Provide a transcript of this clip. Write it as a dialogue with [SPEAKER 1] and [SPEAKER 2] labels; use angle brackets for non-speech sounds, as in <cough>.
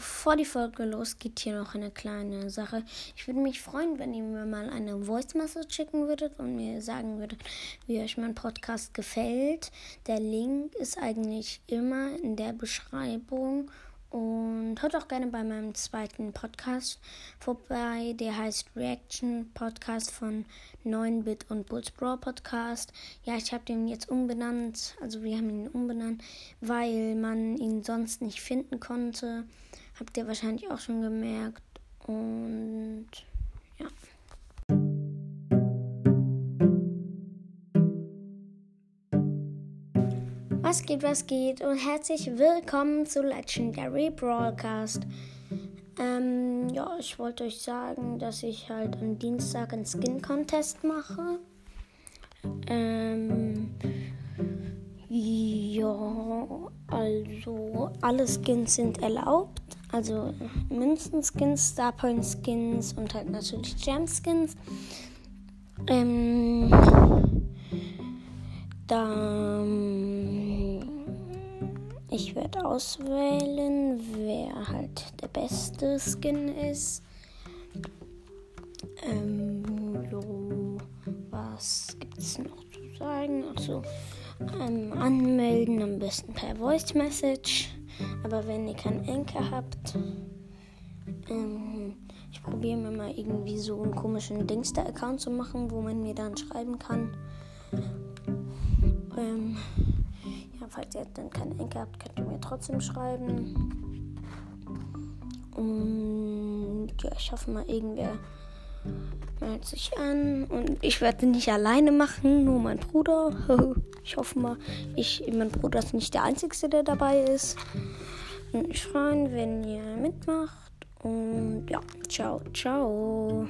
[SPEAKER 1] bevor die Folge losgeht, hier noch eine kleine Sache. Ich würde mich freuen, wenn ihr mir mal eine Voice Message schicken würdet und mir sagen würdet, wie euch mein Podcast gefällt. Der Link ist eigentlich immer in der Beschreibung. Und hört auch gerne bei meinem zweiten Podcast vorbei. Der heißt Reaction Podcast von 9-Bit und Bulls Brawl Podcast. Ja, ich habe den jetzt umbenannt. Also wir haben ihn umbenannt, weil man ihn sonst nicht finden konnte. Habt ihr wahrscheinlich auch schon gemerkt. Und Was geht, was geht und herzlich willkommen zu Legendary Broadcast. Ähm, ja, ich wollte euch sagen, dass ich halt am Dienstag einen Skin Contest mache. Ähm, ja, also alle Skins sind erlaubt. Also Münzen-Skins, Starpoint-Skins und halt natürlich Gem-Skins. Ähm, dann ich werde auswählen, wer halt der beste Skin ist. Ähm, so, was gibt's noch zu sagen? Achso, ähm, anmelden am besten per Voice Message. Aber wenn ihr keinen Enker habt, ähm, ich probiere mir mal irgendwie so einen komischen Dingster-Account zu machen, wo man mir dann schreiben kann. Ähm, falls ihr dann keinen Enker habt, könnt ihr mir trotzdem schreiben. Und ja, ich hoffe mal, irgendwer meldet sich an. Und ich werde nicht alleine machen, nur mein Bruder. <laughs> ich hoffe mal, ich, mein Bruder ist nicht der Einzige, der dabei ist. Und ich freue mich, wenn ihr mitmacht. Und ja, ciao, ciao.